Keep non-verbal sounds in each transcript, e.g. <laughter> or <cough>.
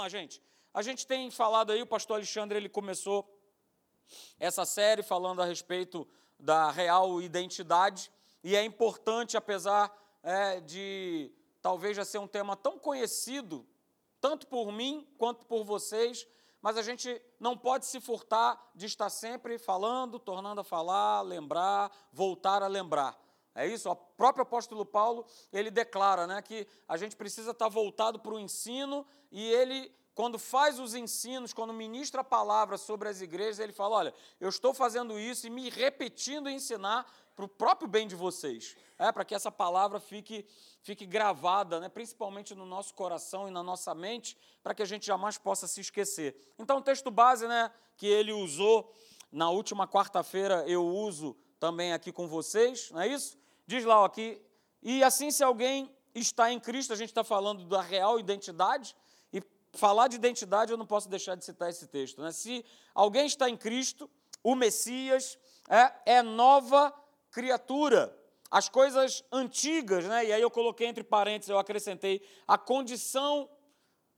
lá, gente. A gente tem falado aí, o pastor Alexandre ele começou essa série falando a respeito da real identidade, e é importante, apesar é, de talvez já ser um tema tão conhecido, tanto por mim quanto por vocês, mas a gente não pode se furtar de estar sempre falando, tornando a falar, lembrar, voltar a lembrar. É isso? O próprio apóstolo Paulo, ele declara né, que a gente precisa estar voltado para o ensino e ele, quando faz os ensinos, quando ministra a palavra sobre as igrejas, ele fala, olha, eu estou fazendo isso e me repetindo ensinar para o próprio bem de vocês, é, para que essa palavra fique, fique gravada, né, principalmente no nosso coração e na nossa mente, para que a gente jamais possa se esquecer. Então, o texto base né, que ele usou na última quarta-feira, eu uso também aqui com vocês, não é isso? Diz lá ó, aqui, e assim se alguém está em Cristo, a gente está falando da real identidade, e falar de identidade eu não posso deixar de citar esse texto. Né? Se alguém está em Cristo, o Messias é, é nova criatura. As coisas antigas, né? e aí eu coloquei entre parênteses, eu acrescentei, a condição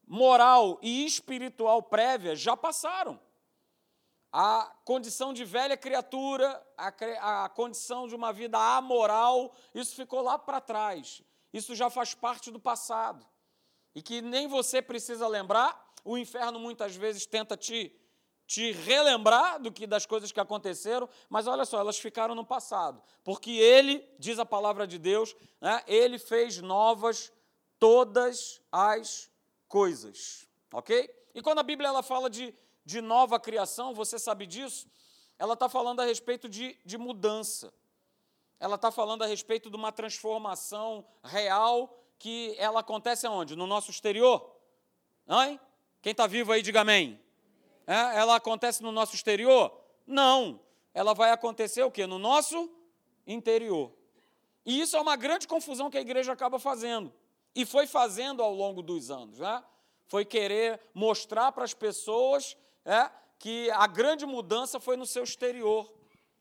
moral e espiritual prévia já passaram a condição de velha criatura, a, a condição de uma vida amoral, isso ficou lá para trás. Isso já faz parte do passado. E que nem você precisa lembrar, o inferno muitas vezes tenta te, te relembrar do que das coisas que aconteceram, mas olha só, elas ficaram no passado. Porque ele, diz a palavra de Deus, né, ele fez novas todas as coisas. Ok? E quando a Bíblia ela fala de de nova criação, você sabe disso? Ela está falando a respeito de, de mudança. Ela está falando a respeito de uma transformação real que ela acontece aonde? No nosso exterior? Hein? Quem está vivo aí, diga amém. É? Ela acontece no nosso exterior? Não. Ela vai acontecer o quê? No nosso interior. E isso é uma grande confusão que a igreja acaba fazendo. E foi fazendo ao longo dos anos. Né? Foi querer mostrar para as pessoas é que a grande mudança foi no seu exterior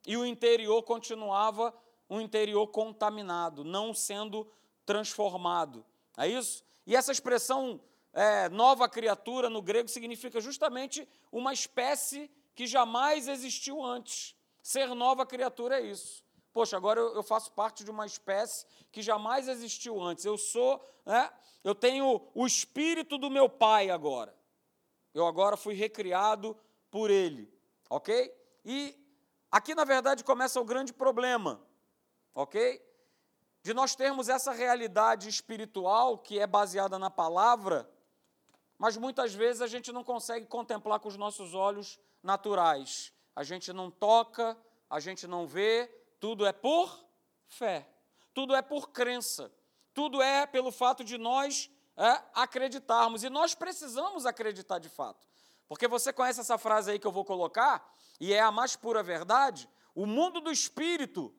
e o interior continuava um interior contaminado, não sendo transformado. É isso? E essa expressão é, nova criatura no grego significa justamente uma espécie que jamais existiu antes. Ser nova criatura é isso. Poxa, agora eu, faço parte de uma espécie que jamais existiu antes. Eu sou, né, eu tenho o espírito do meu pai agora. Eu agora fui recriado por Ele, ok? E aqui, na verdade, começa o grande problema, ok? De nós termos essa realidade espiritual que é baseada na palavra, mas muitas vezes a gente não consegue contemplar com os nossos olhos naturais. A gente não toca, a gente não vê, tudo é por fé, tudo é por crença, tudo é pelo fato de nós é, acreditarmos. E nós precisamos acreditar de fato. Porque você conhece essa frase aí que eu vou colocar, e é a mais pura verdade. O mundo do espírito,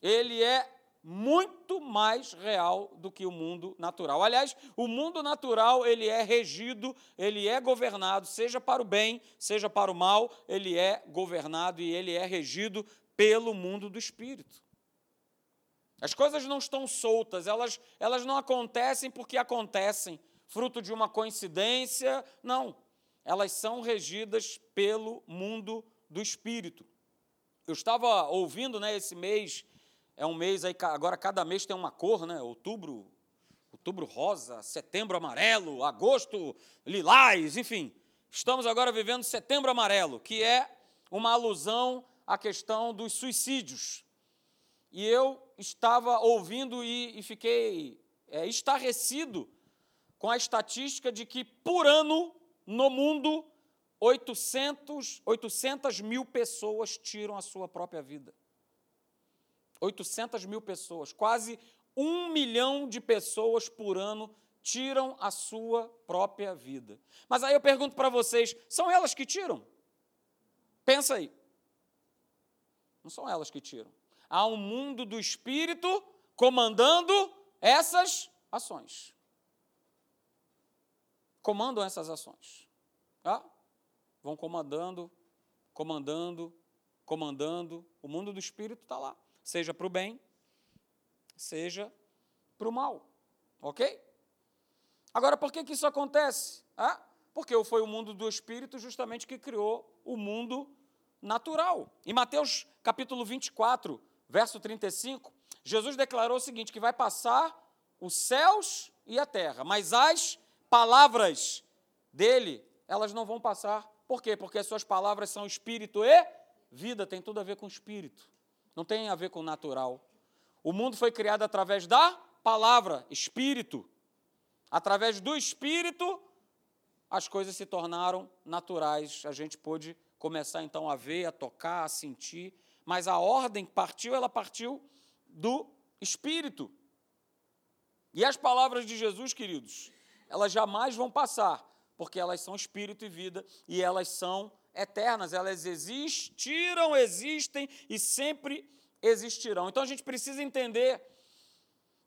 ele é muito mais real do que o mundo natural. Aliás, o mundo natural, ele é regido, ele é governado, seja para o bem, seja para o mal, ele é governado e ele é regido pelo mundo do espírito. As coisas não estão soltas, elas, elas não acontecem porque acontecem, fruto de uma coincidência, não. Elas são regidas pelo mundo do espírito. Eu estava ouvindo, né, esse mês, é um mês aí, agora cada mês tem uma cor, né? Outubro, outubro rosa, setembro amarelo, agosto lilás, enfim. Estamos agora vivendo setembro amarelo, que é uma alusão à questão dos suicídios. E eu estava ouvindo e, e fiquei é, estarrecido com a estatística de que, por ano, no mundo, 800, 800 mil pessoas tiram a sua própria vida. 800 mil pessoas, quase um milhão de pessoas por ano tiram a sua própria vida. Mas aí eu pergunto para vocês: são elas que tiram? Pensa aí. Não são elas que tiram há um mundo do espírito comandando essas ações. Comandam essas ações. Ah, vão comandando, comandando, comandando. O mundo do espírito está lá, seja para o bem, seja para o mal. Ok? Agora, por que, que isso acontece? Ah, Porque foi o mundo do espírito justamente que criou o mundo natural. Em Mateus capítulo 24, verso 35, Jesus declarou o seguinte: que vai passar os céus e a terra, mas as palavras dele, elas não vão passar. Por quê? Porque as suas palavras são espírito e vida, tem tudo a ver com espírito, não tem a ver com natural. O mundo foi criado através da palavra, espírito. Através do espírito, as coisas se tornaram naturais. A gente pôde começar então a ver, a tocar, a sentir, mas a ordem partiu, ela partiu do espírito. E as palavras de Jesus, queridos, elas jamais vão passar, porque elas são espírito e vida e elas são eternas, elas existiram, existem e sempre existirão. Então a gente precisa entender,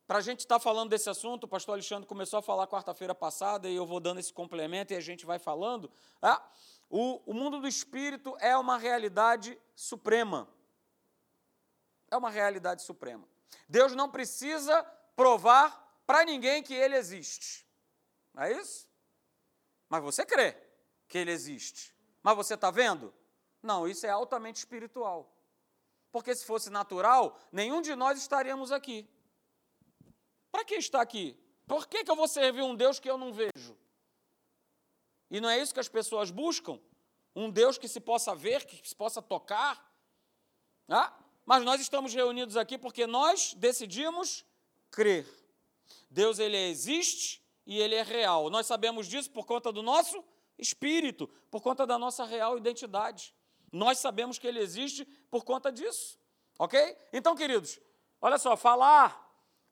para a gente estar tá falando desse assunto, o pastor Alexandre começou a falar quarta-feira passada e eu vou dando esse complemento e a gente vai falando. Ah, o, o mundo do espírito é uma realidade suprema. É uma realidade suprema. Deus não precisa provar para ninguém que ele existe. Não é isso? Mas você crê que ele existe. Mas você está vendo? Não, isso é altamente espiritual. Porque se fosse natural, nenhum de nós estaríamos aqui. Para que estar aqui? Por que, que eu vou servir um Deus que eu não vejo? E não é isso que as pessoas buscam? Um Deus que se possa ver, que se possa tocar? Ah, mas nós estamos reunidos aqui porque nós decidimos crer. Deus ele existe e ele é real. Nós sabemos disso por conta do nosso espírito, por conta da nossa real identidade. Nós sabemos que ele existe por conta disso. OK? Então, queridos, olha só, falar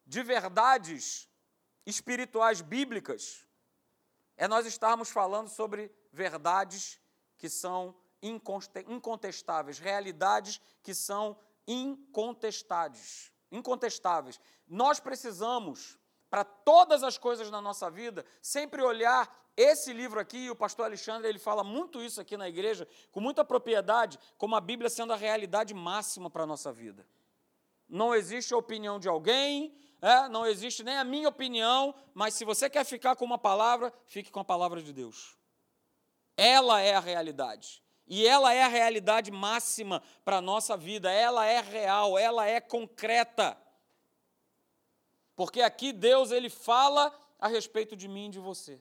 de verdades espirituais bíblicas é nós estarmos falando sobre verdades que são incontestáveis, realidades que são incontestáveis, incontestáveis. Nós precisamos para todas as coisas na nossa vida, sempre olhar esse livro aqui, o pastor Alexandre, ele fala muito isso aqui na igreja, com muita propriedade, como a Bíblia sendo a realidade máxima para a nossa vida. Não existe a opinião de alguém, é, não existe nem a minha opinião, mas se você quer ficar com uma palavra, fique com a palavra de Deus. Ela é a realidade. E ela é a realidade máxima para a nossa vida. Ela é real, ela é concreta. Porque aqui Deus ele fala a respeito de mim e de você.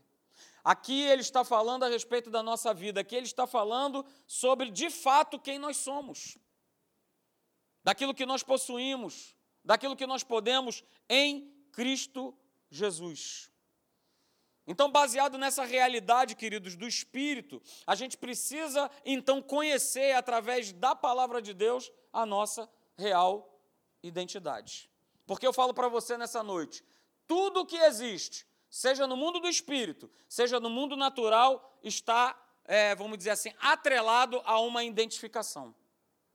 Aqui ele está falando a respeito da nossa vida, aqui ele está falando sobre de fato quem nós somos, daquilo que nós possuímos, daquilo que nós podemos em Cristo Jesus. Então, baseado nessa realidade, queridos, do Espírito, a gente precisa então conhecer através da palavra de Deus a nossa real identidade. Porque eu falo para você nessa noite: tudo que existe, seja no mundo do espírito, seja no mundo natural, está, é, vamos dizer assim, atrelado a uma identificação.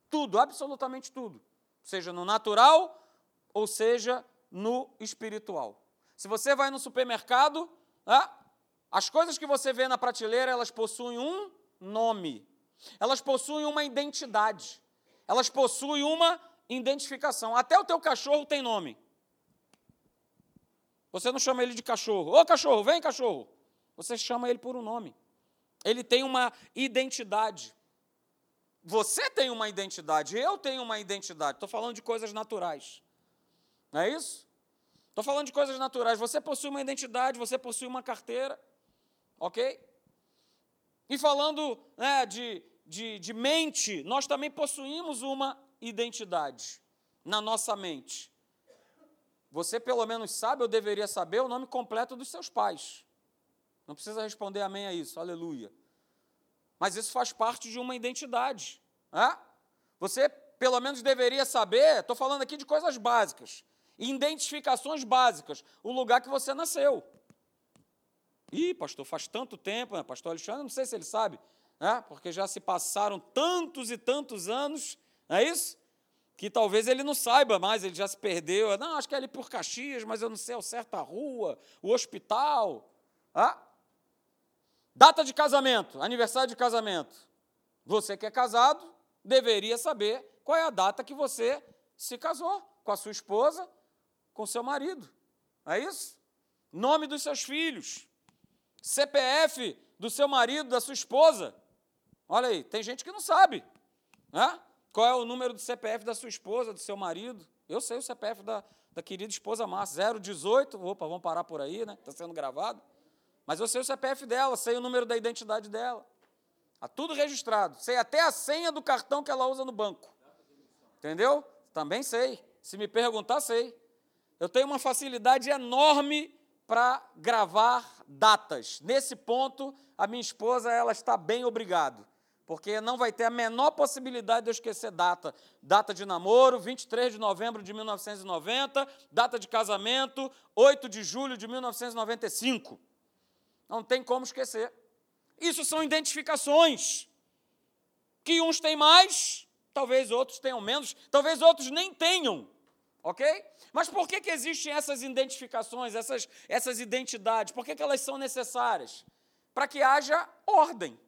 Tudo, absolutamente tudo. Seja no natural ou seja no espiritual. Se você vai no supermercado, as coisas que você vê na prateleira, elas possuem um nome. Elas possuem uma identidade. Elas possuem uma identificação. Até o teu cachorro tem nome. Você não chama ele de cachorro. Ô cachorro, vem cachorro. Você chama ele por um nome. Ele tem uma identidade. Você tem uma identidade, eu tenho uma identidade. Estou falando de coisas naturais. Não é isso? Estou falando de coisas naturais. Você possui uma identidade, você possui uma carteira. Ok? E falando né, de, de, de mente, nós também possuímos uma identidade na nossa mente. Você pelo menos sabe, ou deveria saber, o nome completo dos seus pais. Não precisa responder amém a isso, aleluia. Mas isso faz parte de uma identidade. Né? Você pelo menos deveria saber, estou falando aqui de coisas básicas, identificações básicas, o lugar que você nasceu. Ih, pastor, faz tanto tempo, né? pastor Alexandre, não sei se ele sabe, né? porque já se passaram tantos e tantos anos não é isso? Que talvez ele não saiba mais, ele já se perdeu. Não, acho que é ali por Caxias, mas eu não sei o certo a rua, o hospital. Ah? Data de casamento, aniversário de casamento. Você que é casado deveria saber qual é a data que você se casou com a sua esposa, com seu marido. É isso? Nome dos seus filhos. CPF do seu marido, da sua esposa. Olha aí, tem gente que não sabe. Né? Qual é o número do CPF da sua esposa, do seu marido? Eu sei o CPF da, da querida esposa Márcia, 018. Opa, vamos parar por aí, né? Está sendo gravado. Mas eu sei o CPF dela, sei o número da identidade dela. Está tudo registrado. Sei até a senha do cartão que ela usa no banco. Entendeu? Também sei. Se me perguntar, sei. Eu tenho uma facilidade enorme para gravar datas. Nesse ponto, a minha esposa ela está bem obrigado, porque não vai ter a menor possibilidade de eu esquecer data. Data de namoro, 23 de novembro de 1990, data de casamento, 8 de julho de 1995. Não tem como esquecer. Isso são identificações que uns têm mais, talvez outros tenham menos, talvez outros nem tenham. Ok? Mas por que, que existem essas identificações, essas, essas identidades? Por que, que elas são necessárias? Para que haja ordem.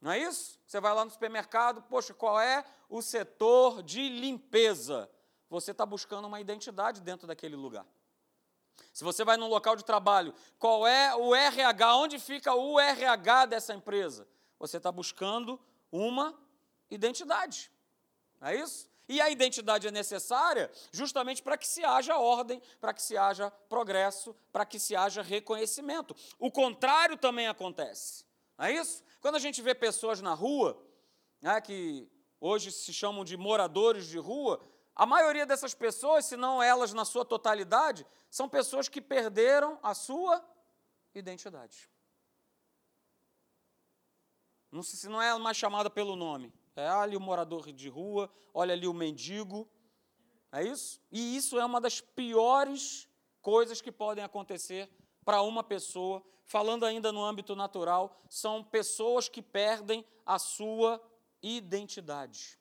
Não é isso? Você vai lá no supermercado, poxa, qual é o setor de limpeza? Você está buscando uma identidade dentro daquele lugar. Se você vai num local de trabalho, qual é o RH? Onde fica o RH dessa empresa? Você está buscando uma identidade. Não é isso? E a identidade é necessária justamente para que se haja ordem, para que se haja progresso, para que se haja reconhecimento. O contrário também acontece. Não é isso? Quando a gente vê pessoas na rua, né, que hoje se chamam de moradores de rua, a maioria dessas pessoas, se não elas na sua totalidade, são pessoas que perderam a sua identidade. Não se não é mais chamada pelo nome. É ali o morador de rua, olha ali o mendigo. É isso? E isso é uma das piores coisas que podem acontecer para uma pessoa. Falando ainda no âmbito natural, são pessoas que perdem a sua identidade.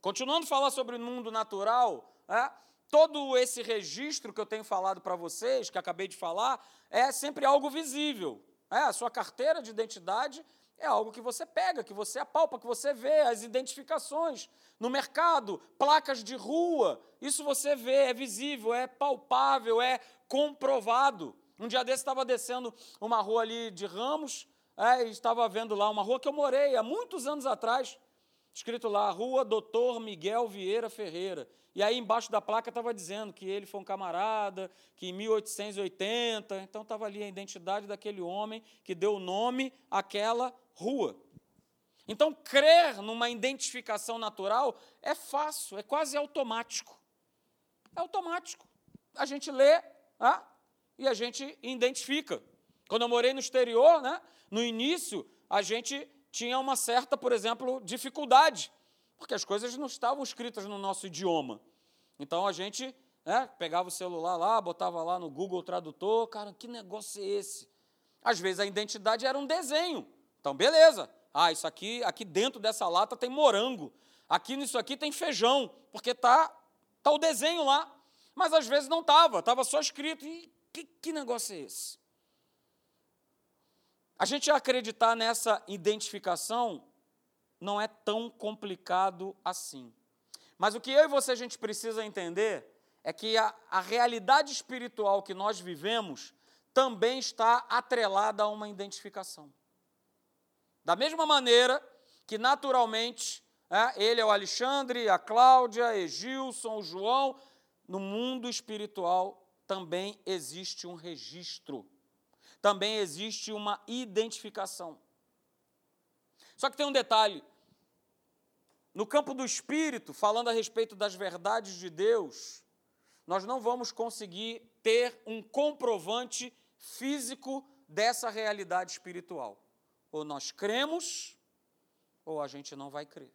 Continuando a falar sobre o mundo natural, é, todo esse registro que eu tenho falado para vocês, que acabei de falar, é sempre algo visível. É, a sua carteira de identidade é algo que você pega, que você apalpa, que você vê, as identificações no mercado, placas de rua, isso você vê, é visível, é palpável, é comprovado. Um dia desse estava descendo uma rua ali de Ramos, é, e estava vendo lá uma rua que eu morei há muitos anos atrás, escrito lá, Rua Doutor Miguel Vieira Ferreira. E aí embaixo da placa estava dizendo que ele foi um camarada, que em 1880, então estava ali a identidade daquele homem que deu o nome àquela rua. Então, crer numa identificação natural é fácil, é quase automático. É automático. A gente lê ah, e a gente identifica. Quando eu morei no exterior, né, no início, a gente tinha uma certa, por exemplo, dificuldade, porque as coisas não estavam escritas no nosso idioma. Então a gente né, pegava o celular lá, botava lá no Google Tradutor, cara, que negócio é esse? Às vezes a identidade era um desenho. Então, beleza. Ah, isso aqui, aqui dentro dessa lata tem morango. Aqui nisso aqui tem feijão, porque tá, tá o desenho lá. Mas às vezes não estava, estava só escrito. E que, que negócio é esse? A gente acreditar nessa identificação não é tão complicado assim. Mas o que eu e você a gente precisa entender é que a, a realidade espiritual que nós vivemos também está atrelada a uma identificação. Da mesma maneira que, naturalmente, é, ele é o Alexandre, a Cláudia, Egilson, o João, no mundo espiritual também existe um registro, também existe uma identificação. Só que tem um detalhe: no campo do espírito, falando a respeito das verdades de Deus, nós não vamos conseguir ter um comprovante físico dessa realidade espiritual. Ou nós cremos, ou a gente não vai crer.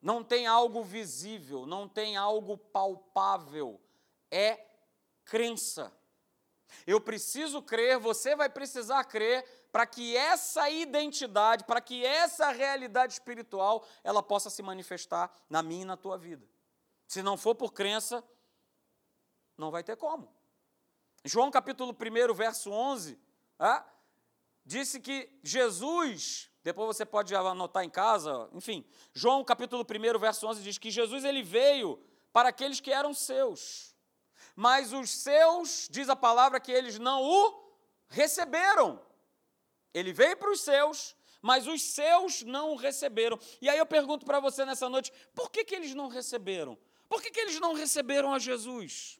Não tem algo visível, não tem algo palpável. É crença. Eu preciso crer, você vai precisar crer para que essa identidade, para que essa realidade espiritual, ela possa se manifestar na minha e na tua vida. Se não for por crença, não vai ter como. João capítulo 1, verso 11, ah, disse que Jesus, depois você pode anotar em casa, enfim, João capítulo 1, verso 11 diz que Jesus ele veio para aqueles que eram seus. Mas os seus, diz a palavra que eles não o receberam. Ele veio para os seus, mas os seus não o receberam. E aí eu pergunto para você nessa noite: por que, que eles não receberam? Por que, que eles não receberam a Jesus?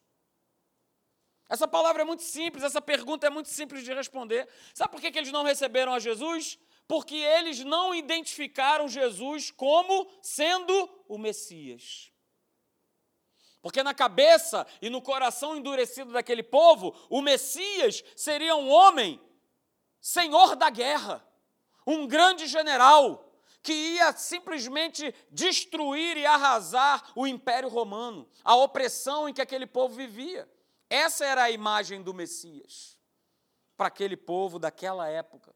Essa palavra é muito simples, essa pergunta é muito simples de responder. Sabe por que, que eles não receberam a Jesus? Porque eles não identificaram Jesus como sendo o Messias. Porque na cabeça e no coração endurecido daquele povo, o Messias seria um homem, senhor da guerra, um grande general, que ia simplesmente destruir e arrasar o Império Romano, a opressão em que aquele povo vivia. Essa era a imagem do Messias para aquele povo daquela época.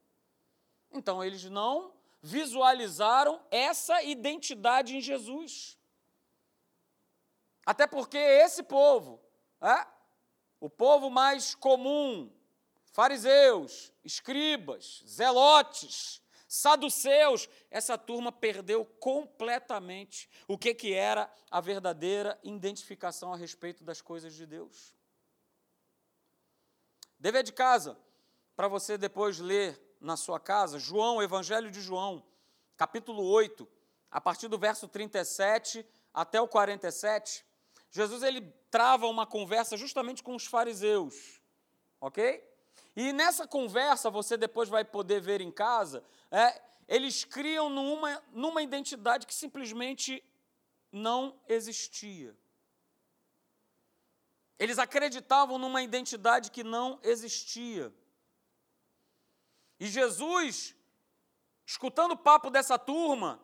Então eles não visualizaram essa identidade em Jesus. Até porque esse povo, é, o povo mais comum, fariseus, escribas, zelotes, saduceus, essa turma perdeu completamente o que, que era a verdadeira identificação a respeito das coisas de Deus. Dever de casa, para você depois ler na sua casa, João, Evangelho de João, capítulo 8, a partir do verso 37 até o 47, Jesus ele trava uma conversa justamente com os fariseus, ok? E nessa conversa, você depois vai poder ver em casa, é, eles criam numa, numa identidade que simplesmente não existia. Eles acreditavam numa identidade que não existia. E Jesus, escutando o papo dessa turma,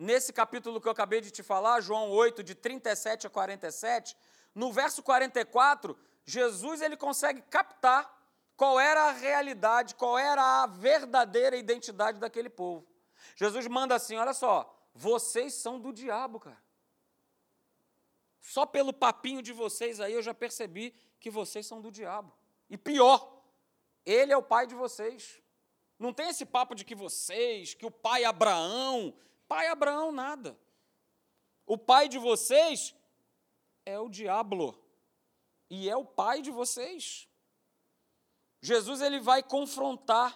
nesse capítulo que eu acabei de te falar, João 8, de 37 a 47, no verso 44, Jesus ele consegue captar qual era a realidade, qual era a verdadeira identidade daquele povo. Jesus manda assim: olha só, vocês são do diabo, cara. Só pelo papinho de vocês aí eu já percebi que vocês são do diabo. E pior, ele é o pai de vocês. Não tem esse papo de que vocês, que o pai Abraão, pai Abraão nada. O pai de vocês é o diabo. E é o pai de vocês. Jesus ele vai confrontar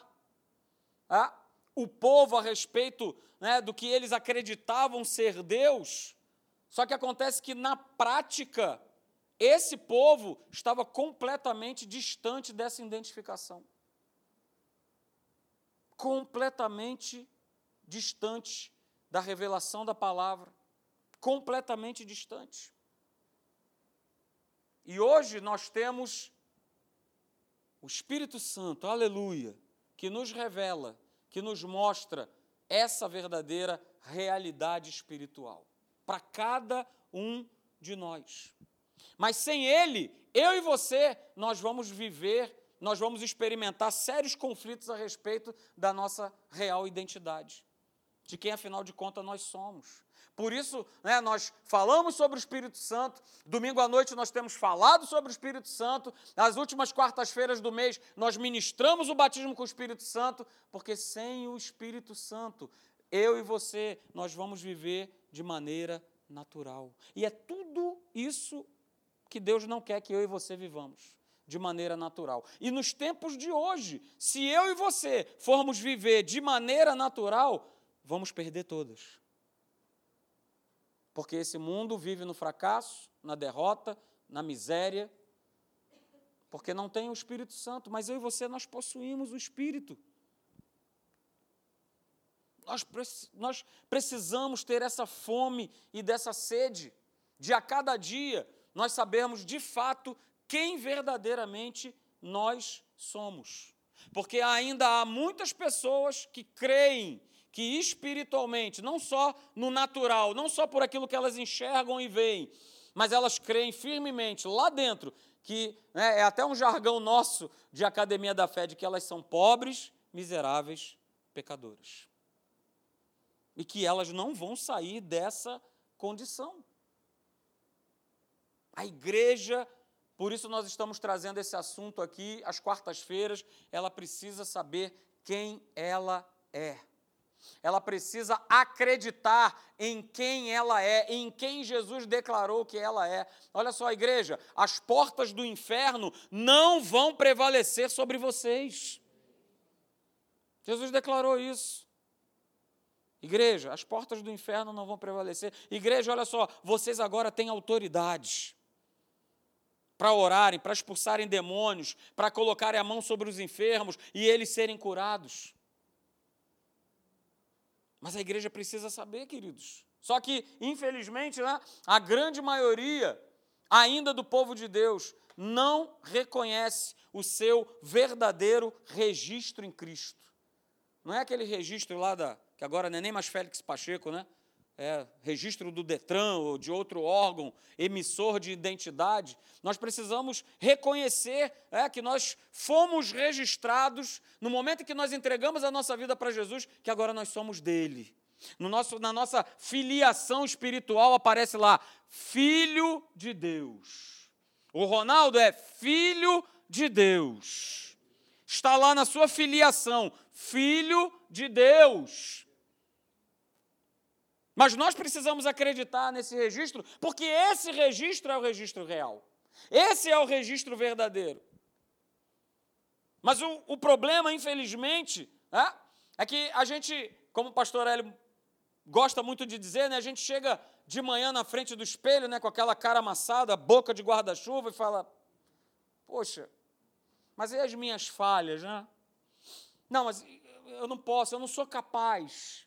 ah, o povo a respeito né, do que eles acreditavam ser Deus só que acontece que na prática, esse povo estava completamente distante dessa identificação. Completamente distante da revelação da palavra. Completamente distante. E hoje nós temos o Espírito Santo, aleluia, que nos revela, que nos mostra essa verdadeira realidade espiritual para cada um de nós. Mas sem Ele, eu e você, nós vamos viver, nós vamos experimentar sérios conflitos a respeito da nossa real identidade, de quem afinal de contas nós somos. Por isso, né, nós falamos sobre o Espírito Santo. Domingo à noite nós temos falado sobre o Espírito Santo. Nas últimas quartas-feiras do mês nós ministramos o batismo com o Espírito Santo, porque sem o Espírito Santo, eu e você, nós vamos viver de maneira natural. E é tudo isso que Deus não quer que eu e você vivamos de maneira natural. E nos tempos de hoje, se eu e você formos viver de maneira natural, vamos perder todas. Porque esse mundo vive no fracasso, na derrota, na miséria, porque não tem o Espírito Santo, mas eu e você nós possuímos o Espírito. Nós, nós precisamos ter essa fome e dessa sede, de a cada dia nós sabermos de fato quem verdadeiramente nós somos. Porque ainda há muitas pessoas que creem que espiritualmente, não só no natural, não só por aquilo que elas enxergam e veem, mas elas creem firmemente lá dentro, que né, é até um jargão nosso de academia da fé, de que elas são pobres, miseráveis, pecadoras e que elas não vão sair dessa condição. A igreja, por isso nós estamos trazendo esse assunto aqui às quartas-feiras, ela precisa saber quem ela é. Ela precisa acreditar em quem ela é, em quem Jesus declarou que ela é. Olha só, igreja, as portas do inferno não vão prevalecer sobre vocês. Jesus declarou isso. Igreja, as portas do inferno não vão prevalecer. Igreja, olha só, vocês agora têm autoridade para orarem, para expulsarem demônios, para colocarem a mão sobre os enfermos e eles serem curados. Mas a igreja precisa saber, queridos. Só que, infelizmente, né, a grande maioria ainda do povo de Deus não reconhece o seu verdadeiro registro em Cristo. Não é aquele registro lá da. que agora não é nem mais Félix Pacheco, né? É, registro do Detran ou de outro órgão emissor de identidade, nós precisamos reconhecer é, que nós fomos registrados no momento em que nós entregamos a nossa vida para Jesus, que agora nós somos dele. No nosso, na nossa filiação espiritual aparece lá, Filho de Deus. O Ronaldo é Filho de Deus. Está lá na sua filiação, Filho de Deus. Mas nós precisamos acreditar nesse registro, porque esse registro é o registro real. Esse é o registro verdadeiro. Mas o, o problema, infelizmente, é, é que a gente, como o pastor Hélio gosta muito de dizer, né, a gente chega de manhã na frente do espelho, né, com aquela cara amassada, boca de guarda-chuva, e fala: Poxa, mas e as minhas falhas, né? Não, mas eu não posso, eu não sou capaz.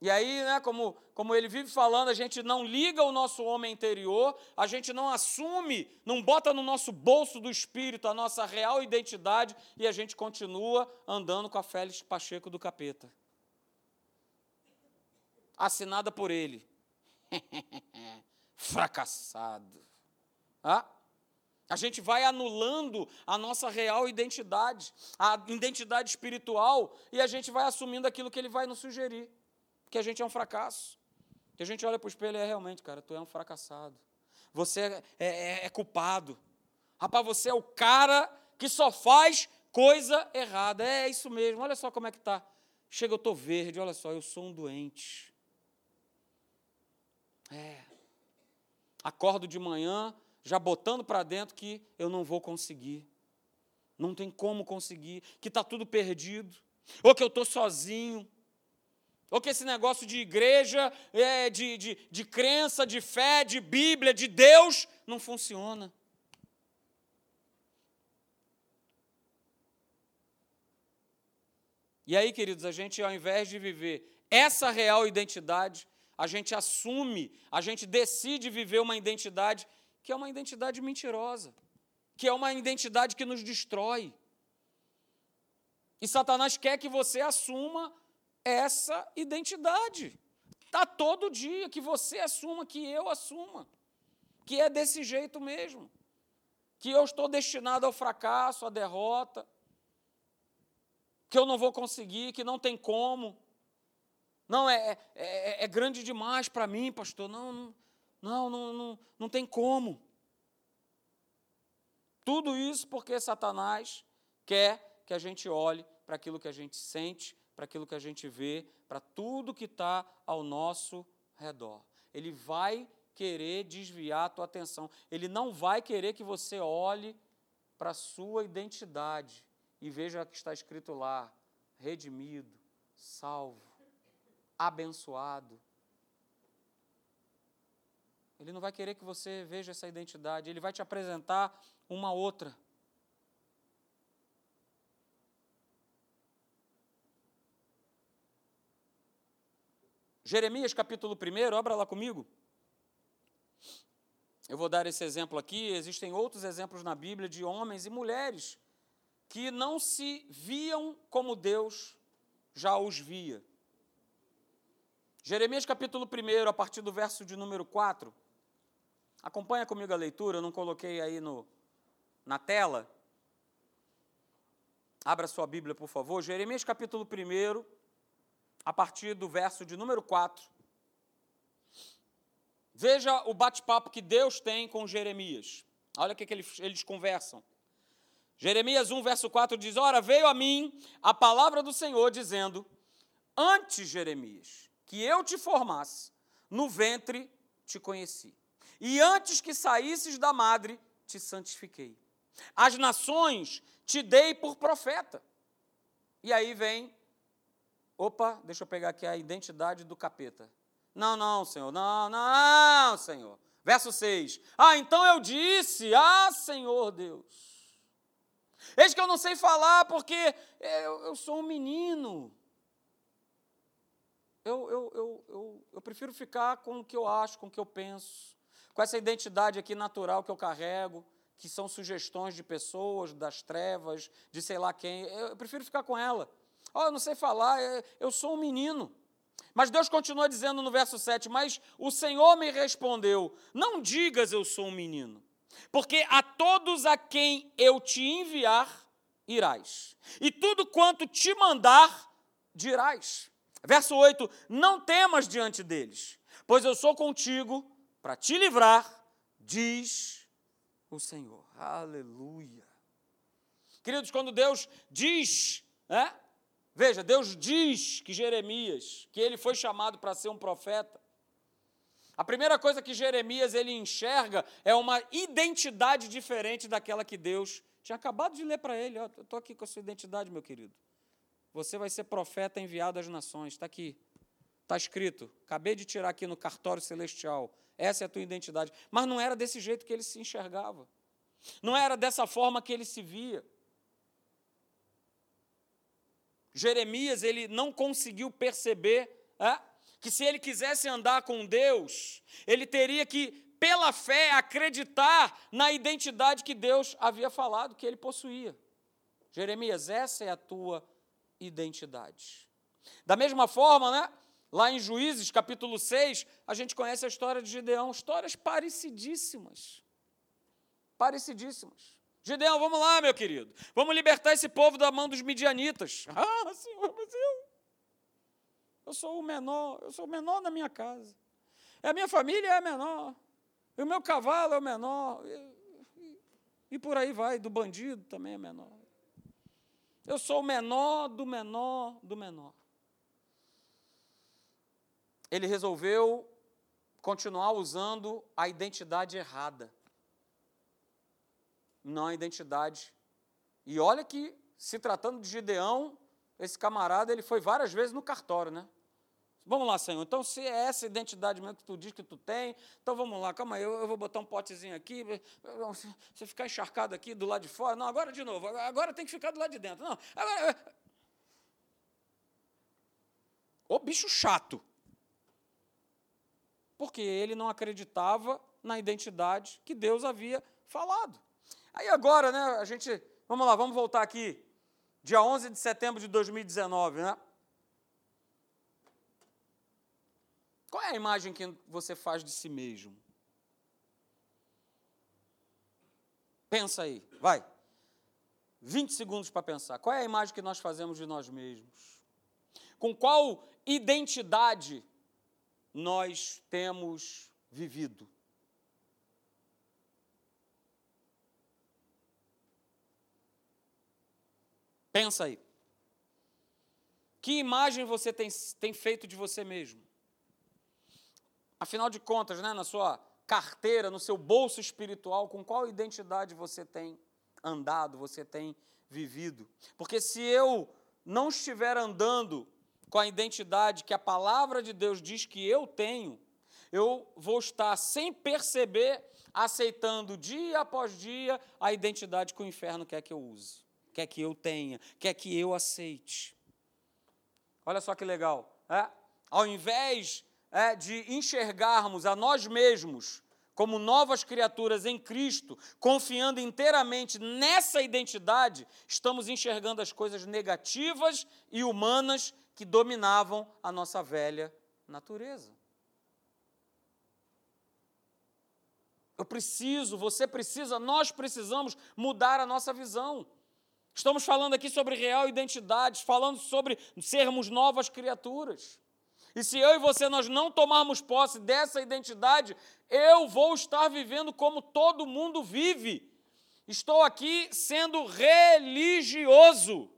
E aí, né, como, como ele vive falando, a gente não liga o nosso homem interior, a gente não assume, não bota no nosso bolso do espírito a nossa real identidade e a gente continua andando com a Félix Pacheco do capeta. Assinada por ele. <laughs> Fracassado. Ah? A gente vai anulando a nossa real identidade, a identidade espiritual, e a gente vai assumindo aquilo que ele vai nos sugerir que a gente é um fracasso. Que a gente olha para o espelho e é realmente, cara, tu é um fracassado. Você é, é, é culpado. Rapaz, você é o cara que só faz coisa errada. É, é isso mesmo, olha só como é que tá. Chega, eu estou verde, olha só, eu sou um doente. É. Acordo de manhã, já botando para dentro que eu não vou conseguir. Não tem como conseguir, que está tudo perdido. Ou que eu estou sozinho. Ou que esse negócio de igreja, é, de, de, de crença, de fé, de Bíblia, de Deus, não funciona. E aí, queridos, a gente, ao invés de viver essa real identidade, a gente assume, a gente decide viver uma identidade que é uma identidade mentirosa, que é uma identidade que nos destrói. E Satanás quer que você assuma essa identidade. Está todo dia que você assuma, que eu assuma, que é desse jeito mesmo, que eu estou destinado ao fracasso, à derrota, que eu não vou conseguir, que não tem como. Não, é, é, é, é grande demais para mim, pastor. Não, não, não, não, não, não tem como. Tudo isso porque Satanás quer que a gente olhe para aquilo que a gente sente, para aquilo que a gente vê, para tudo que está ao nosso redor. Ele vai querer desviar a tua atenção. Ele não vai querer que você olhe para a sua identidade e veja o que está escrito lá: redimido, salvo, abençoado. Ele não vai querer que você veja essa identidade, ele vai te apresentar uma outra. Jeremias capítulo 1, abra lá comigo. Eu vou dar esse exemplo aqui, existem outros exemplos na Bíblia de homens e mulheres que não se viam como Deus já os via. Jeremias capítulo 1, a partir do verso de número 4. Acompanha comigo a leitura, eu não coloquei aí no, na tela. Abra sua Bíblia, por favor. Jeremias capítulo 1, a partir do verso de número 4. Veja o bate-papo que Deus tem com Jeremias. Olha o que, que eles, eles conversam. Jeremias 1, verso 4 diz: Ora, veio a mim a palavra do Senhor, dizendo: Antes, Jeremias, que eu te formasse, no ventre te conheci. E antes que saísses da madre, te santifiquei. As nações te dei por profeta. E aí vem, opa, deixa eu pegar aqui a identidade do capeta. Não, não, Senhor, não, não, Senhor. Verso 6. Ah, então eu disse, ah, Senhor Deus. Eis que eu não sei falar porque eu, eu sou um menino. Eu, eu, eu, eu, eu prefiro ficar com o que eu acho, com o que eu penso, com essa identidade aqui natural que eu carrego que são sugestões de pessoas, das trevas, de sei lá quem. Eu prefiro ficar com ela. Oh, eu não sei falar, eu sou um menino. Mas Deus continua dizendo no verso 7: Mas o Senhor me respondeu: Não digas eu sou um menino, porque a todos a quem eu te enviar, irás, e tudo quanto te mandar, dirás. Verso 8: Não temas diante deles, pois eu sou contigo para te livrar, diz o Senhor. Aleluia. Queridos, quando Deus diz, né? Veja, Deus diz que Jeremias, que ele foi chamado para ser um profeta. A primeira coisa que Jeremias ele enxerga é uma identidade diferente daquela que Deus tinha acabado de ler para ele. eu estou aqui com a sua identidade, meu querido. Você vai ser profeta enviado às nações. Está aqui. Está escrito. Acabei de tirar aqui no cartório celestial. Essa é a tua identidade. Mas não era desse jeito que ele se enxergava. Não era dessa forma que ele se via. Jeremias ele não conseguiu perceber é, que se ele quisesse andar com Deus, ele teria que, pela fé, acreditar na identidade que Deus havia falado que ele possuía. Jeremias, essa é a tua identidade. Da mesma forma, né? Lá em Juízes, capítulo 6, a gente conhece a história de Gideão, histórias parecidíssimas. Parecidíssimas. Gideão, vamos lá, meu querido. Vamos libertar esse povo da mão dos midianitas. <laughs> Ah, senhor, mas eu. Eu sou o menor, eu sou o menor da minha casa. A minha família é a menor. E o meu cavalo é o menor. E, e por aí vai, do bandido também é menor. Eu sou o menor do menor do menor ele resolveu continuar usando a identidade errada. Não a identidade. E olha que, se tratando de Gideão, esse camarada ele foi várias vezes no cartório, né? Vamos lá, Senhor. Então, se é essa identidade mesmo que tu diz que tu tem, então vamos lá, calma aí, eu, eu vou botar um potezinho aqui. Você ficar encharcado aqui do lado de fora. Não, agora de novo, agora tem que ficar do lado de dentro. Não, agora. Ô bicho chato porque ele não acreditava na identidade que Deus havia falado. Aí agora, né, a gente, vamos lá, vamos voltar aqui, dia 11 de setembro de 2019, né? Qual é a imagem que você faz de si mesmo? Pensa aí, vai. 20 segundos para pensar. Qual é a imagem que nós fazemos de nós mesmos? Com qual identidade nós temos vivido. Pensa aí. Que imagem você tem, tem feito de você mesmo? Afinal de contas, né, na sua carteira, no seu bolso espiritual, com qual identidade você tem andado, você tem vivido? Porque se eu não estiver andando com a identidade que a palavra de Deus diz que eu tenho, eu vou estar sem perceber aceitando dia após dia a identidade que o inferno quer que eu use, quer que eu tenha, quer que eu aceite. Olha só que legal. É? Ao invés é, de enxergarmos a nós mesmos como novas criaturas em Cristo, confiando inteiramente nessa identidade, estamos enxergando as coisas negativas e humanas que dominavam a nossa velha natureza. Eu preciso, você precisa, nós precisamos mudar a nossa visão. Estamos falando aqui sobre real identidade, falando sobre sermos novas criaturas. E se eu e você nós não tomarmos posse dessa identidade, eu vou estar vivendo como todo mundo vive. Estou aqui sendo religioso,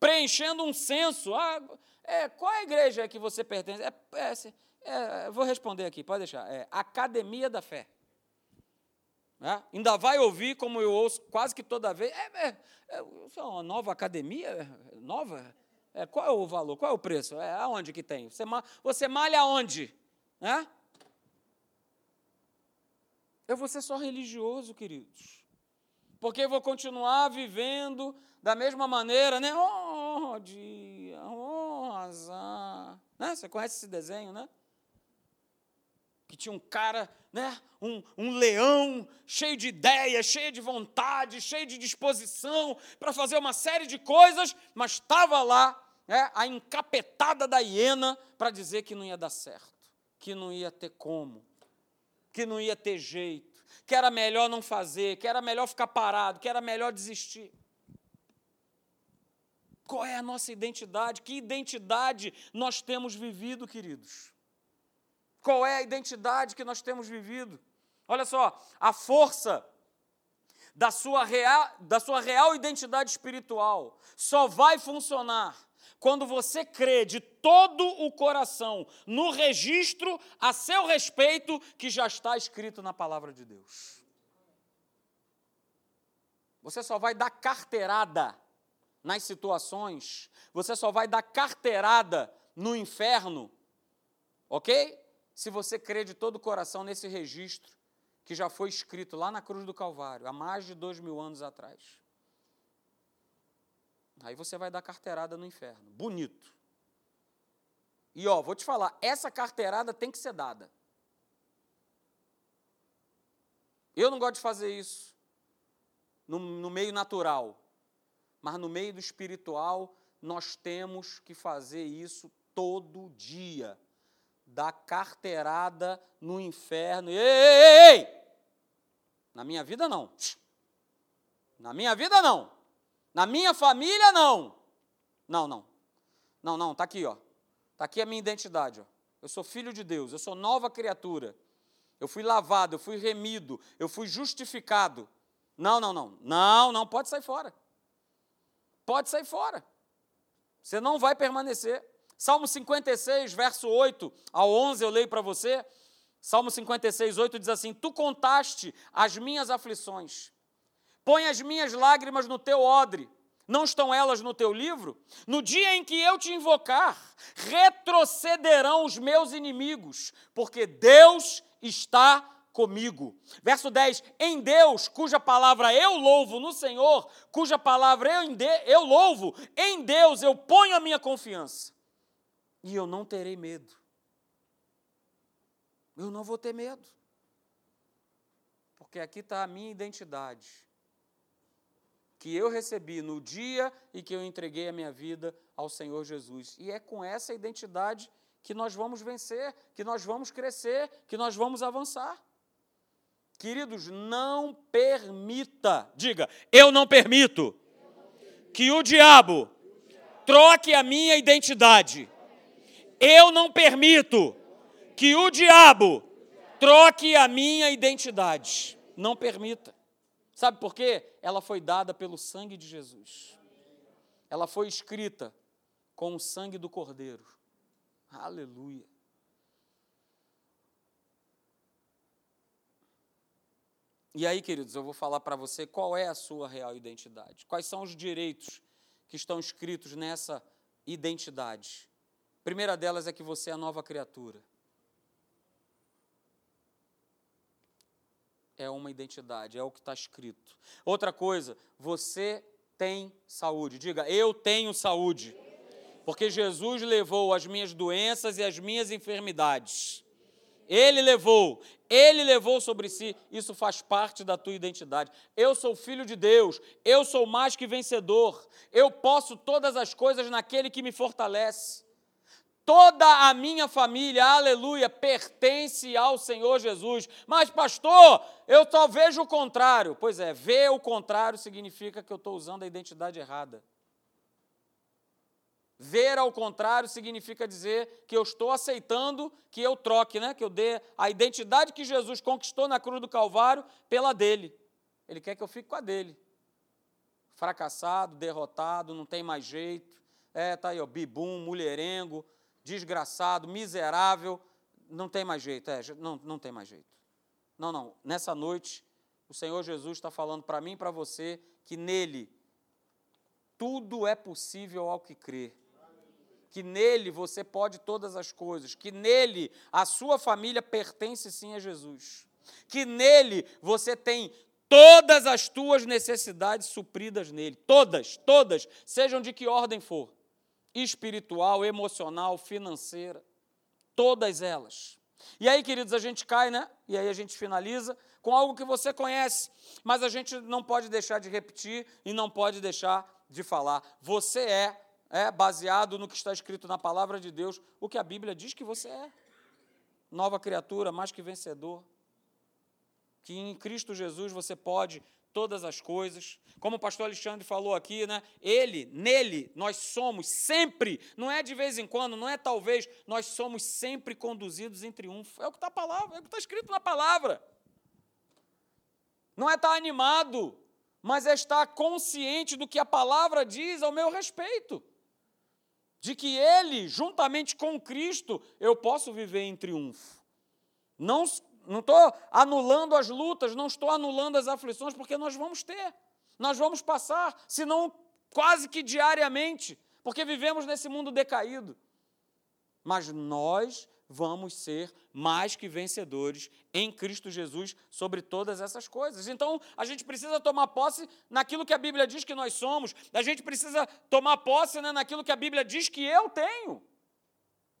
preenchendo um censo. Ah, é, qual é a igreja que você pertence? É, é, é, vou responder aqui, pode deixar. É Academia da Fé. É, ainda vai ouvir, como eu ouço quase que toda vez. É, é, é uma nova academia? Nova? É, qual é o valor? Qual é o preço? É, aonde que tem? Você, você malha aonde? É? Eu vou ser só religioso, queridos. Porque eu vou continuar vivendo da mesma maneira, né? Oh, dia, oh, azar. Né? Você conhece esse desenho, né? Que tinha um cara, né? Um, um leão cheio de ideias, cheio de vontade, cheio de disposição para fazer uma série de coisas, mas estava lá né, a encapetada da hiena para dizer que não ia dar certo, que não ia ter como, que não ia ter jeito que era melhor não fazer, que era melhor ficar parado, que era melhor desistir. Qual é a nossa identidade? Que identidade nós temos vivido, queridos? Qual é a identidade que nós temos vivido? Olha só, a força da sua real, da sua real identidade espiritual só vai funcionar quando você crê de todo o coração no registro a seu respeito que já está escrito na palavra de Deus. Você só vai dar carteirada nas situações, você só vai dar carteirada no inferno, ok? Se você crê de todo o coração nesse registro que já foi escrito lá na cruz do Calvário, há mais de dois mil anos atrás. Aí você vai dar carteirada no inferno. Bonito. E ó, vou te falar, essa carteirada tem que ser dada. Eu não gosto de fazer isso no, no meio natural, mas no meio do espiritual nós temos que fazer isso todo dia. Dar carteirada no inferno. Ei, ei, ei! Na minha vida não. Na minha vida não. Na minha família, não. Não, não. Não, não, está aqui, ó. Está aqui a minha identidade, ó. Eu sou filho de Deus, eu sou nova criatura. Eu fui lavado, eu fui remido, eu fui justificado. Não, não, não. Não, não, pode sair fora. Pode sair fora. Você não vai permanecer. Salmo 56, verso 8 ao 11, eu leio para você. Salmo 56, 8 diz assim: Tu contaste as minhas aflições Põe as minhas lágrimas no teu odre. Não estão elas no teu livro? No dia em que eu te invocar, retrocederão os meus inimigos, porque Deus está comigo. Verso 10: Em Deus, cuja palavra eu louvo no Senhor, cuja palavra eu, eu louvo, em Deus eu ponho a minha confiança, e eu não terei medo. Eu não vou ter medo, porque aqui está a minha identidade que eu recebi no dia em que eu entreguei a minha vida ao Senhor Jesus. E é com essa identidade que nós vamos vencer, que nós vamos crescer, que nós vamos avançar. Queridos, não permita, diga, eu não permito que o diabo troque a minha identidade. Eu não permito que o diabo troque a minha identidade. Não permita. Sabe por quê? Ela foi dada pelo sangue de Jesus. Ela foi escrita com o sangue do Cordeiro. Aleluia. E aí, queridos, eu vou falar para você qual é a sua real identidade. Quais são os direitos que estão escritos nessa identidade. Primeira delas é que você é nova criatura. é uma identidade, é o que está escrito. Outra coisa, você tem saúde. Diga, eu tenho saúde. Porque Jesus levou as minhas doenças e as minhas enfermidades. Ele levou, ele levou sobre si, isso faz parte da tua identidade. Eu sou filho de Deus, eu sou mais que vencedor, eu posso todas as coisas naquele que me fortalece. Toda a minha família, aleluia, pertence ao Senhor Jesus. Mas, pastor, eu só vejo o contrário. Pois é, ver o contrário significa que eu estou usando a identidade errada. Ver ao contrário significa dizer que eu estou aceitando que eu troque, né? que eu dê a identidade que Jesus conquistou na cruz do Calvário pela dele. Ele quer que eu fique com a dele. Fracassado, derrotado, não tem mais jeito. É, tá aí, ó, bibum, mulherengo, desgraçado, miserável. Não tem mais jeito, é, não, não tem mais jeito. Não, não. Nessa noite, o Senhor Jesus está falando para mim e para você que nele tudo é possível ao que crê. Que nele você pode todas as coisas, que nele a sua família pertence sim a Jesus. Que nele você tem todas as tuas necessidades supridas nele, todas, todas, sejam de que ordem for, espiritual, emocional, financeira, todas elas. E aí, queridos, a gente cai, né? E aí a gente finaliza com algo que você conhece, mas a gente não pode deixar de repetir e não pode deixar de falar. Você é, é baseado no que está escrito na palavra de Deus, o que a Bíblia diz que você é. Nova criatura, mais que vencedor. Que em Cristo Jesus você pode todas as coisas. Como o pastor Alexandre falou aqui, né? Ele, nele, nós somos sempre, não é de vez em quando, não é talvez, nós somos sempre conduzidos em triunfo. É o que está palavra, é o que está escrito na palavra. Não é estar tá animado, mas é estar consciente do que a palavra diz ao meu respeito. De que Ele, juntamente com Cristo, eu posso viver em triunfo. Não não estou anulando as lutas, não estou anulando as aflições, porque nós vamos ter, nós vamos passar, se não quase que diariamente, porque vivemos nesse mundo decaído. Mas nós vamos ser mais que vencedores em Cristo Jesus sobre todas essas coisas. Então, a gente precisa tomar posse naquilo que a Bíblia diz que nós somos, a gente precisa tomar posse né, naquilo que a Bíblia diz que eu tenho,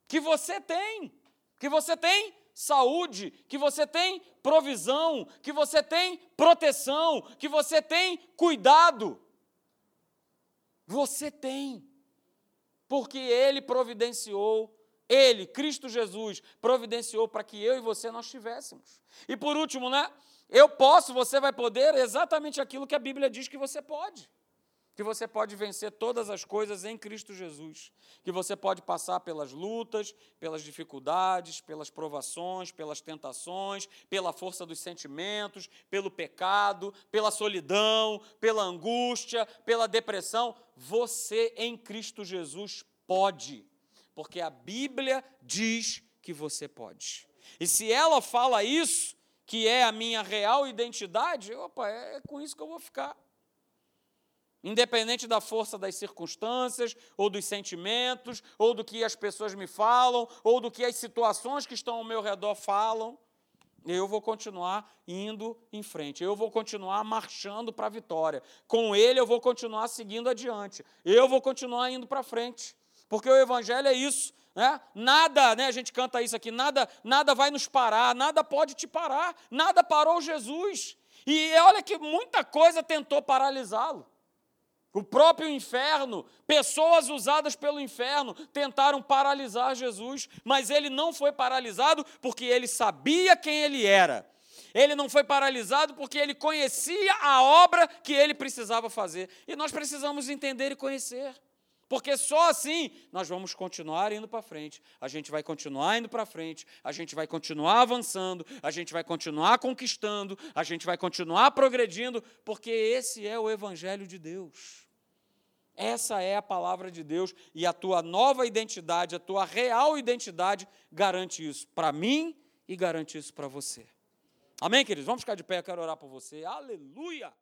que você tem, que você tem saúde, que você tem provisão, que você tem proteção, que você tem cuidado. Você tem, porque Ele providenciou ele, Cristo Jesus, providenciou para que eu e você nós tivéssemos. E por último, né? Eu posso, você vai poder exatamente aquilo que a Bíblia diz que você pode. Que você pode vencer todas as coisas em Cristo Jesus. Que você pode passar pelas lutas, pelas dificuldades, pelas provações, pelas tentações, pela força dos sentimentos, pelo pecado, pela solidão, pela angústia, pela depressão. Você em Cristo Jesus pode porque a Bíblia diz que você pode. E se ela fala isso, que é a minha real identidade, opa, é, com isso que eu vou ficar. Independente da força das circunstâncias, ou dos sentimentos, ou do que as pessoas me falam, ou do que as situações que estão ao meu redor falam, eu vou continuar indo em frente, eu vou continuar marchando para a vitória. Com ele eu vou continuar seguindo adiante, eu vou continuar indo para frente. Porque o evangelho é isso, né? Nada, né, a gente canta isso aqui, nada, nada vai nos parar, nada pode te parar, nada parou Jesus. E olha que muita coisa tentou paralisá-lo. O próprio inferno, pessoas usadas pelo inferno tentaram paralisar Jesus, mas ele não foi paralisado porque ele sabia quem ele era. Ele não foi paralisado porque ele conhecia a obra que ele precisava fazer. E nós precisamos entender e conhecer. Porque só assim nós vamos continuar indo para frente, a gente vai continuar indo para frente, a gente vai continuar avançando, a gente vai continuar conquistando, a gente vai continuar progredindo, porque esse é o Evangelho de Deus. Essa é a palavra de Deus e a tua nova identidade, a tua real identidade garante isso para mim e garante isso para você. Amém, queridos? Vamos ficar de pé, eu quero orar por você. Aleluia!